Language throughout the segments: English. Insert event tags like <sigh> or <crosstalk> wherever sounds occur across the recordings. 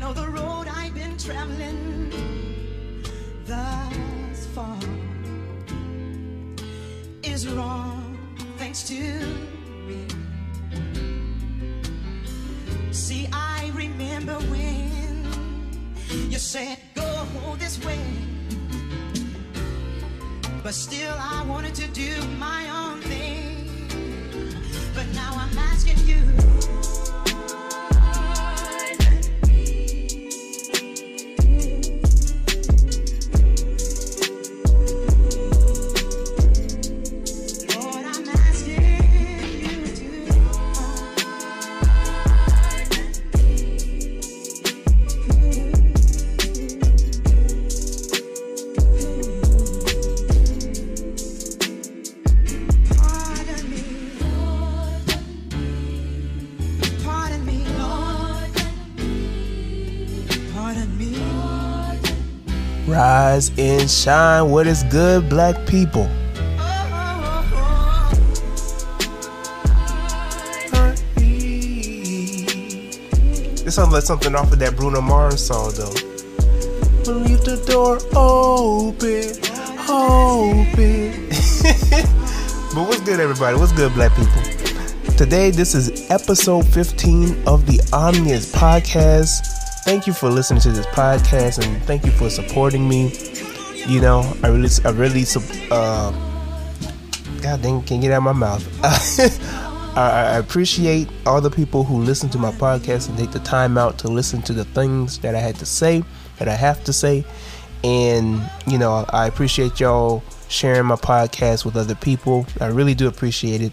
Know the road I've been traveling thus far is wrong, thanks to me. See, I remember when you said, Go this way. But still, I wanted to do my own thing. But now I'm asking you. Rise and shine. What is good, black people? This sounds like something off of that Bruno Mars song, though. Leave the door open, open. <laughs> but what's good, everybody? What's good, black people? Today, this is episode 15 of the Omnius podcast. Thank you for listening to this podcast and thank you for supporting me. You know, I really, I really, uh, God dang, can't get out of my mouth. <laughs> I, I appreciate all the people who listen to my podcast and take the time out to listen to the things that I had to say, that I have to say. And, you know, I appreciate y'all sharing my podcast with other people. I really do appreciate it.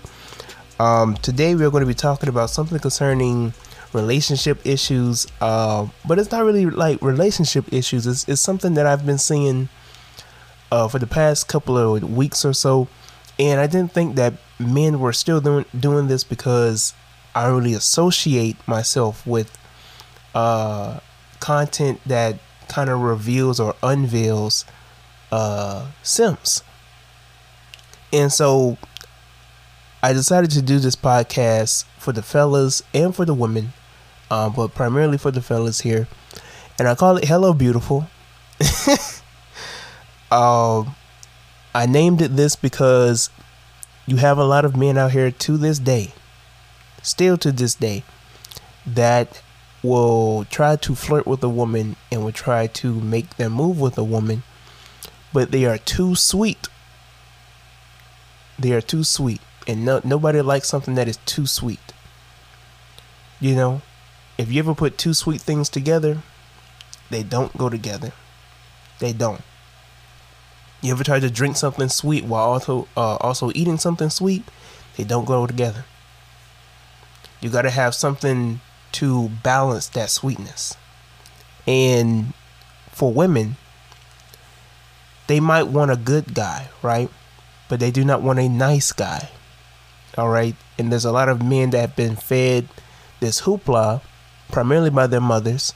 Um, today, we're going to be talking about something concerning relationship issues, uh, but it's not really like relationship issues. It's, it's something that I've been seeing uh, for the past couple of weeks or so, and I didn't think that men were still doing doing this because I really associate myself with uh, content that kind of reveals or unveils uh, simps, and so I decided to do this podcast for the fellas and for the women, um, but primarily for the fellas here, and I call it "Hello Beautiful." <laughs> um, I named it this because you have a lot of men out here to this day, still to this day, that will try to flirt with a woman and will try to make them move with a woman, but they are too sweet. They are too sweet, and no, nobody likes something that is too sweet. You know, if you ever put two sweet things together, they don't go together. They don't. You ever try to drink something sweet while also uh, also eating something sweet? They don't go together. You got to have something to balance that sweetness. And for women, they might want a good guy, right? But they do not want a nice guy. All right? And there's a lot of men that have been fed this hoopla primarily by their mothers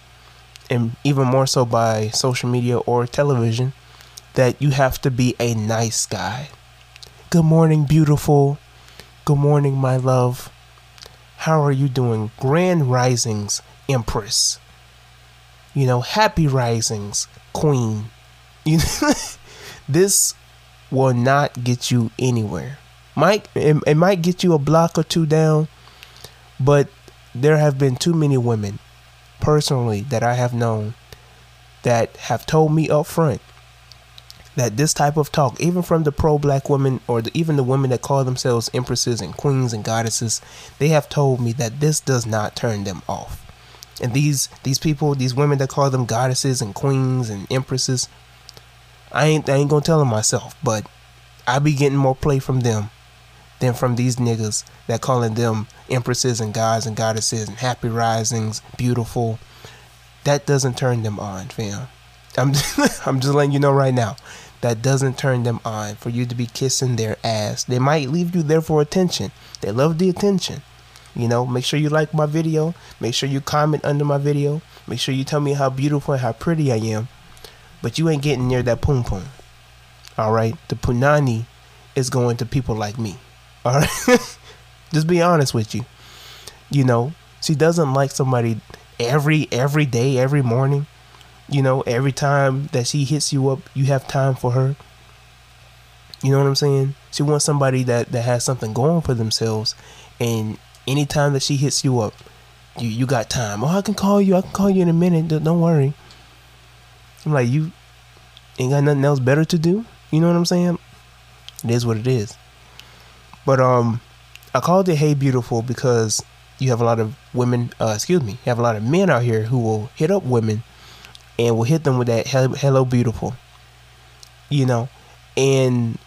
and even more so by social media or television that you have to be a nice guy. Good morning, beautiful. Good morning, my love. How are you doing? Grand risings, Empress. You know, happy risings, Queen. <laughs> You know, this will not get you anywhere. Might it, it might get you a block or two down, but there have been too many women, personally, that I have known that have told me up front that this type of talk, even from the pro black women or the, even the women that call themselves empresses and queens and goddesses, they have told me that this does not turn them off. And these these people, these women that call them goddesses and queens and empresses, I ain't I ain't gonna tell them myself, but I be getting more play from them than from these niggas that calling them empresses and gods and goddesses and happy risings, beautiful. That doesn't turn them on, fam. I'm just, <laughs> I'm just letting you know right now. That doesn't turn them on for you to be kissing their ass. They might leave you there for attention. They love the attention. You know, make sure you like my video. Make sure you comment under my video. Make sure you tell me how beautiful and how pretty I am. But you ain't getting near that poom poom. All right? The punani is going to people like me. All right? <laughs> Just be honest with you. You know, she doesn't like somebody every every day, every morning. You know, every time that she hits you up, you have time for her. You know what I'm saying? She wants somebody that that has something going for themselves, and anytime that she hits you up, you you got time. Oh, I can call you. I can call you in a minute. Don't don't worry. I'm like you ain't got nothing else better to do. You know what I'm saying? It is what it is. But um, I called it "Hey Beautiful" because you have a lot of women. Uh, excuse me, you have a lot of men out here who will hit up women and will hit them with that "Hello Beautiful." You know, and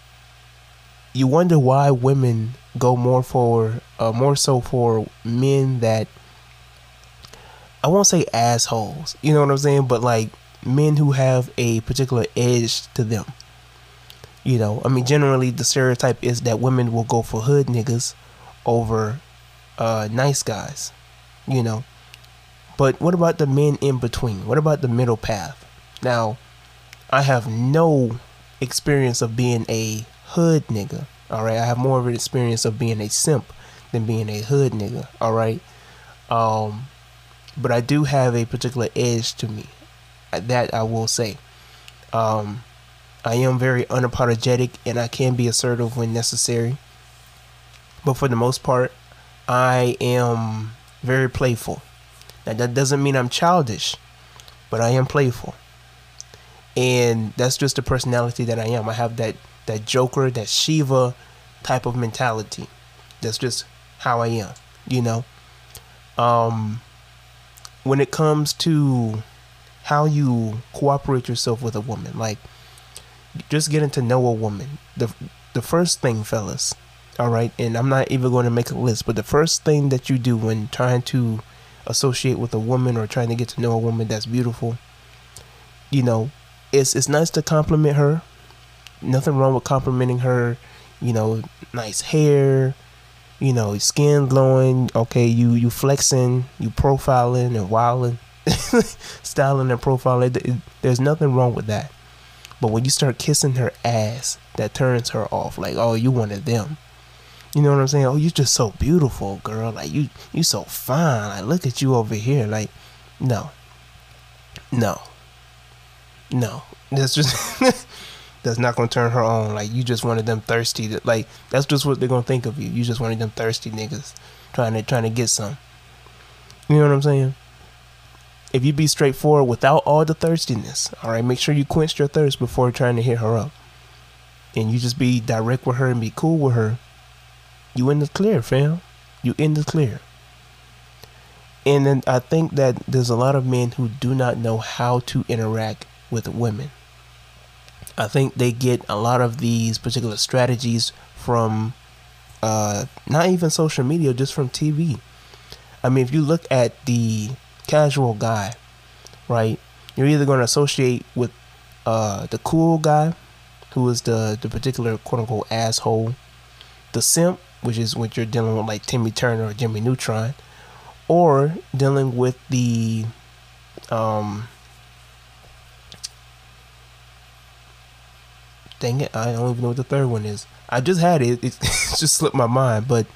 you wonder why women go more for uh, more so for men that I won't say assholes. You know what I'm saying? But like men who have a particular edge to them. You know, I mean, generally the stereotype is that women will go for hood niggas over uh, nice guys. You know, but what about the men in between? What about the middle path? Now, I have no experience of being a hood nigga. All right, I have more of an experience of being a simp than being a hood nigga. All right, um, but I do have a particular edge to me. That I will say. Um, I am very unapologetic and I can be assertive when necessary. But for the most part, I am very playful. Now, that doesn't mean I'm childish, but I am playful. And that's just the personality that I am. I have that, that Joker, that Shiva type of mentality. That's just how I am, you know? Um, when it comes to how you cooperate yourself with a woman, like just getting to know a woman. The the first thing, fellas, all right, and I'm not even going to make a list, but the first thing that you do when trying to associate with a woman or trying to get to know a woman that's beautiful, you know, it's it's nice to compliment her. Nothing wrong with complimenting her, you know, nice hair, you know, skin glowing, okay, you you flexing, you profiling and wilding, <laughs> styling and profiling. There's nothing wrong with that. But when you start kissing her ass, that turns her off. Like, oh, you wanted them. You know what I'm saying? Oh, you're just so beautiful, girl. Like you, you so fine. Like look at you over here. Like, no, no, no. That's just <laughs> that's not gonna turn her on. Like you just wanted them thirsty. To, like that's just what they're gonna think of you. You just wanted them thirsty niggas trying to trying to get some. You know what I'm saying? If you be straightforward without all the thirstiness, all right, make sure you quench your thirst before trying to hit her up. And you just be direct with her and be cool with her. You in the clear, fam. You in the clear. And then I think that there's a lot of men who do not know how to interact with women. I think they get a lot of these particular strategies from uh, not even social media, just from TV. I mean, if you look at the casual guy, right? You're either going to associate with uh, the cool guy, who is the the particular quote unquote asshole, the simp, which is what you're dealing with, like Timmy Turner or Jimmy Neutron, or dealing with the um. Dang it! I don't even know what the third one is. I just had it; it <laughs> just slipped my mind. But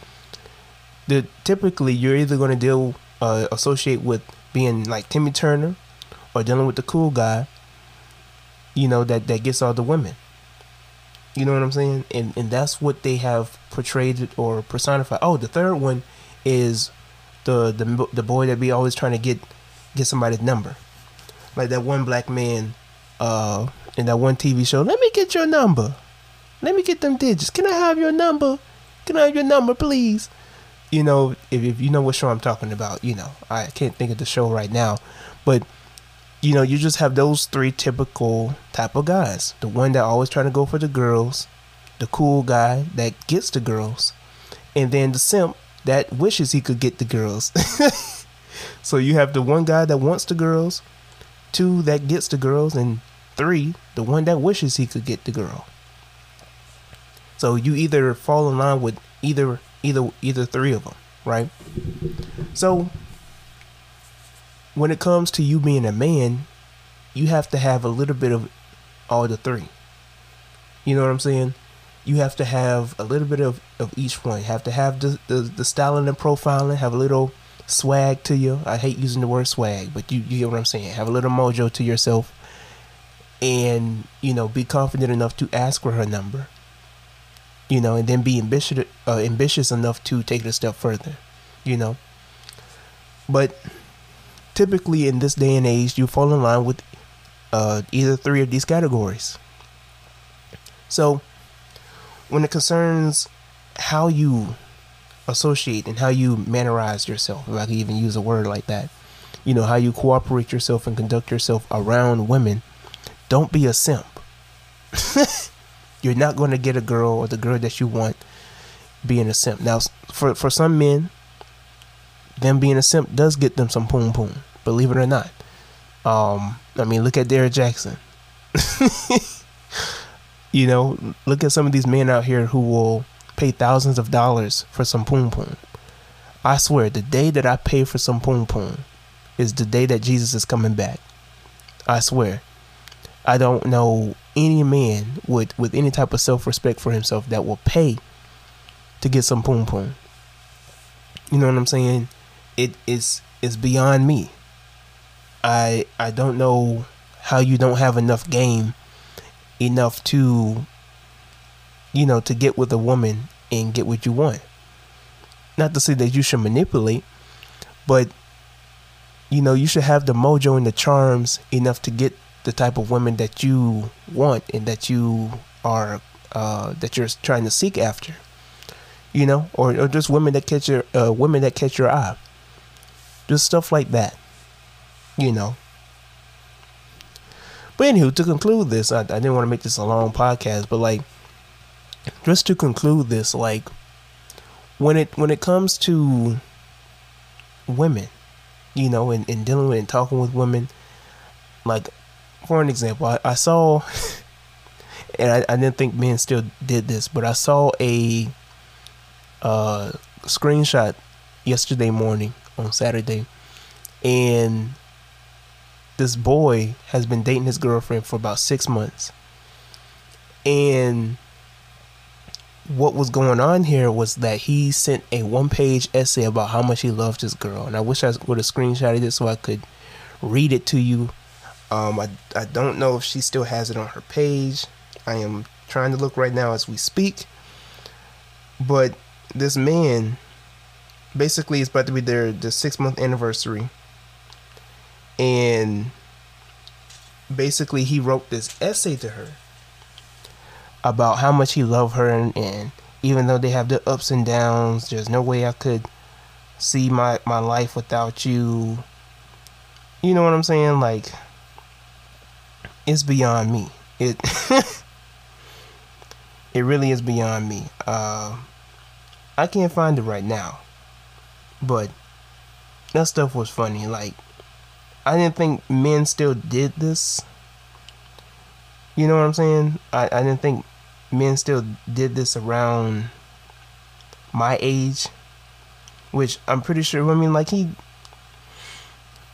the typically you're either going to deal uh, associate with being like Timmy Turner or dealing with the cool guy, you know, that, that gets all the women. You know what I'm saying? And and that's what they have portrayed or personified. Oh, the third one is the the the boy that be always trying to get get somebody's number. Like that one black man uh in that one TV show, let me get your number. Let me get them digits. Can I have your number? Can I have your number, please? You know, if, if you know what show I'm talking about, you know, I can't think of the show right now, but you know, you just have those three typical type of guys. The one that always trying to go for the girls, the cool guy that gets the girls, and then the simp that wishes he could get the girls. <laughs> so you have the one guy that wants the girls, two that gets the girls, and three, the one that wishes he could get the girl. So you either fall in line with either either either three of them, right? So when it comes to you being a man, you have to have a little bit of all the three. You know what I'm saying? You have to have a little bit of, of each one. You have to have the, the, the styling and profiling, have a little swag to you. I hate using the word swag, but you, you get what I'm saying. Have a little mojo to yourself and, you know, be confident enough to ask for her number. You know, and then be ambitious uh, ambitious enough to take it a step further, you know. But typically in this day and age, you fall in line with uh, either three of these categories. So, when it concerns how you associate and how you mannerize yourself, if I could even use a word like that, you know, how you cooperate yourself and conduct yourself around women, don't be a simp. <laughs> You're not going to get a girl or the girl that you want being a simp. Now, for, for some men, them being a simp does get them some poom poom, believe it or not. Um, I mean, look at Derrick Jackson. <laughs> you know, look at some of these men out here who will pay thousands of dollars for some poom poom. I swear, the day that I pay for some poom poom is the day that Jesus is coming back. I swear. I don't know any man with with any type of self respect for himself that will pay to get some poom poom. You know what I'm saying? It is is beyond me. I I don't know how you don't have enough game enough to you know to get with a woman and get what you want. Not to say that you should manipulate, but you know, you should have the mojo and the charms enough to get the type of women that you want and that you are uh, that you're trying to seek after. You know, or, or just women that catch your uh, women that catch your eye. Just stuff like that. You know. But anywho, to conclude this, I, I didn't want to make this a long podcast, but like, just to conclude this, like, when it when it comes to women, you know, and, and dealing with and talking with women, like, for an example, I, I saw, <laughs> and I, I didn't think men still did this, but I saw a uh, screenshot yesterday morning on Saturday, and this boy has been dating his girlfriend for about six months. And what was going on here was that he sent a one page essay about how much he loved his girl. And I wish I would have screenshotted it so I could read it to you. Um, I, I don't know if she still has it on her page. I am trying to look right now as we speak. But this man basically is about to be their the six month anniversary and basically he wrote this essay to her about how much he loved her and, and even though they have the ups and downs there's no way i could see my my life without you you know what i'm saying like it's beyond me it <laughs> it really is beyond me uh i can't find it right now but that stuff was funny like I didn't think men still did this. You know what I'm saying? I, I didn't think men still did this around my age. Which I'm pretty sure, I mean, like, he.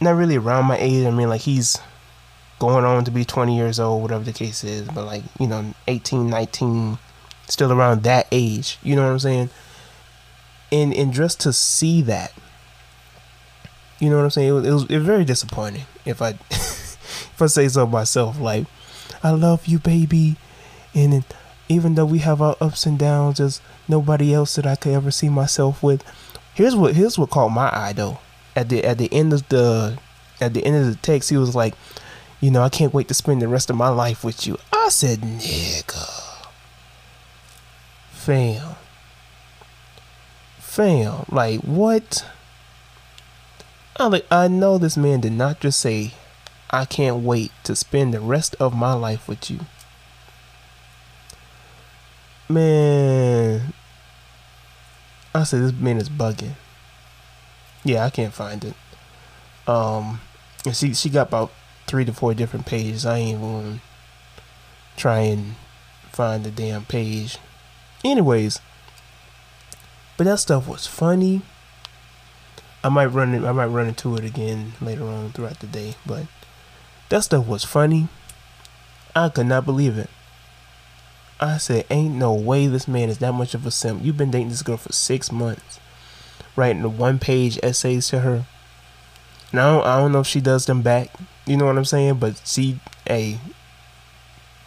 Not really around my age. I mean, like, he's going on to be 20 years old, whatever the case is. But, like, you know, 18, 19, still around that age. You know what I'm saying? And, and just to see that you know what I'm saying? It was, it was, it was very disappointing if I <laughs> if I say so myself. Like, I love you, baby, and even though we have our ups and downs, there's nobody else that I could ever see myself with. Here's what here's what caught my eye though. At the at the end of the at the end of the text, he was like, you know, I can't wait to spend the rest of my life with you. I said, nigga, fam, fam, like what? I, like, I know this man did not just say, I can't wait to spend the rest of my life with you. Man, I said this man is bugging. Yeah, I can't find it. Um, and she she got about three to four different pages. I ain't even try and find the damn page. Anyways, but that stuff was funny. I might run it. I might run into it again later on throughout the day. But that stuff was funny. I could not believe it. I said, "Ain't no way this man is that much of a simp. You've been dating this girl for six months. writing one page essays to her. Now I don't know if she does them back. You know what I'm saying? But she, a,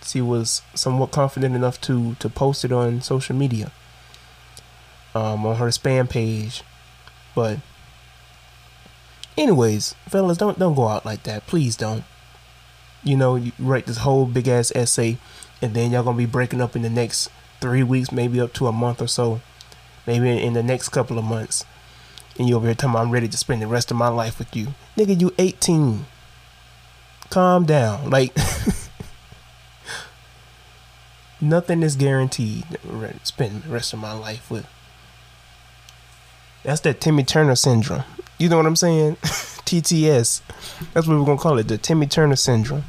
she was somewhat confident enough to to post it on social media. Um, on her spam page, but anyways, fellas, don't don't go out like that. Please don't. You know, you write this whole big ass essay, and then y'all gonna be breaking up in the next three weeks, maybe up to a month or so, maybe in the next couple of months. And you over here telling me I'm ready to spend the rest of my life with you. Nigga, you 18. Calm down. Like, <laughs> nothing is guaranteed. Spend the rest of my life with. That's that Timmy Turner syndrome. You know what I'm saying? <laughs> TTS. That's what we're gonna call it, the Timmy Turner syndrome.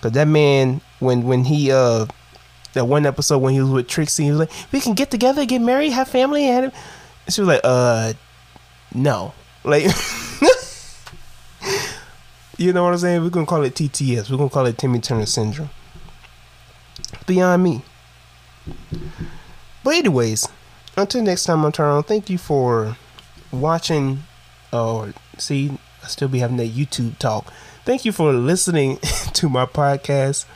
Cause that man, when when he uh, that one episode when he was with Trixie, he was like, "We can get together, get married, have family," and she was like, "Uh, no." Like, <laughs> you know what I'm saying? We're gonna call it TTS. We're gonna call it Timmy Turner syndrome. Beyond me. But anyways, until next time, I'm Tyrone. Thank you for watching. Or see, I still be having that YouTube talk. Thank you for listening <laughs> to my podcast.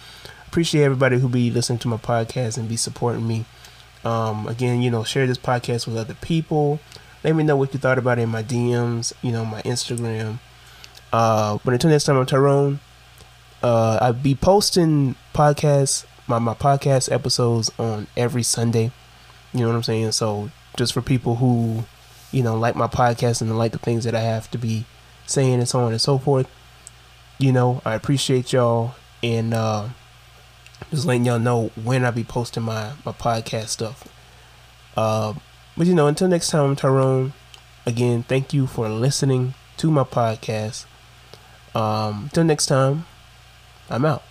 Appreciate everybody who be listening to my podcast and be supporting me. Um, again, you know, share this podcast with other people. Let me know what you thought about it in my DMs, you know, my Instagram. Uh, but until next time, I'm Tyrone. Uh, I'll be posting podcasts, my, my podcast episodes on every Sunday. You know what I'm saying? So just for people who, you know, like my podcast and like the things that I have to be saying and so on and so forth. You know, I appreciate y'all and uh just letting y'all know when I be posting my, my podcast stuff. Uh but you know, until next time, Tyrone. Again, thank you for listening to my podcast. Um, until next time, I'm out.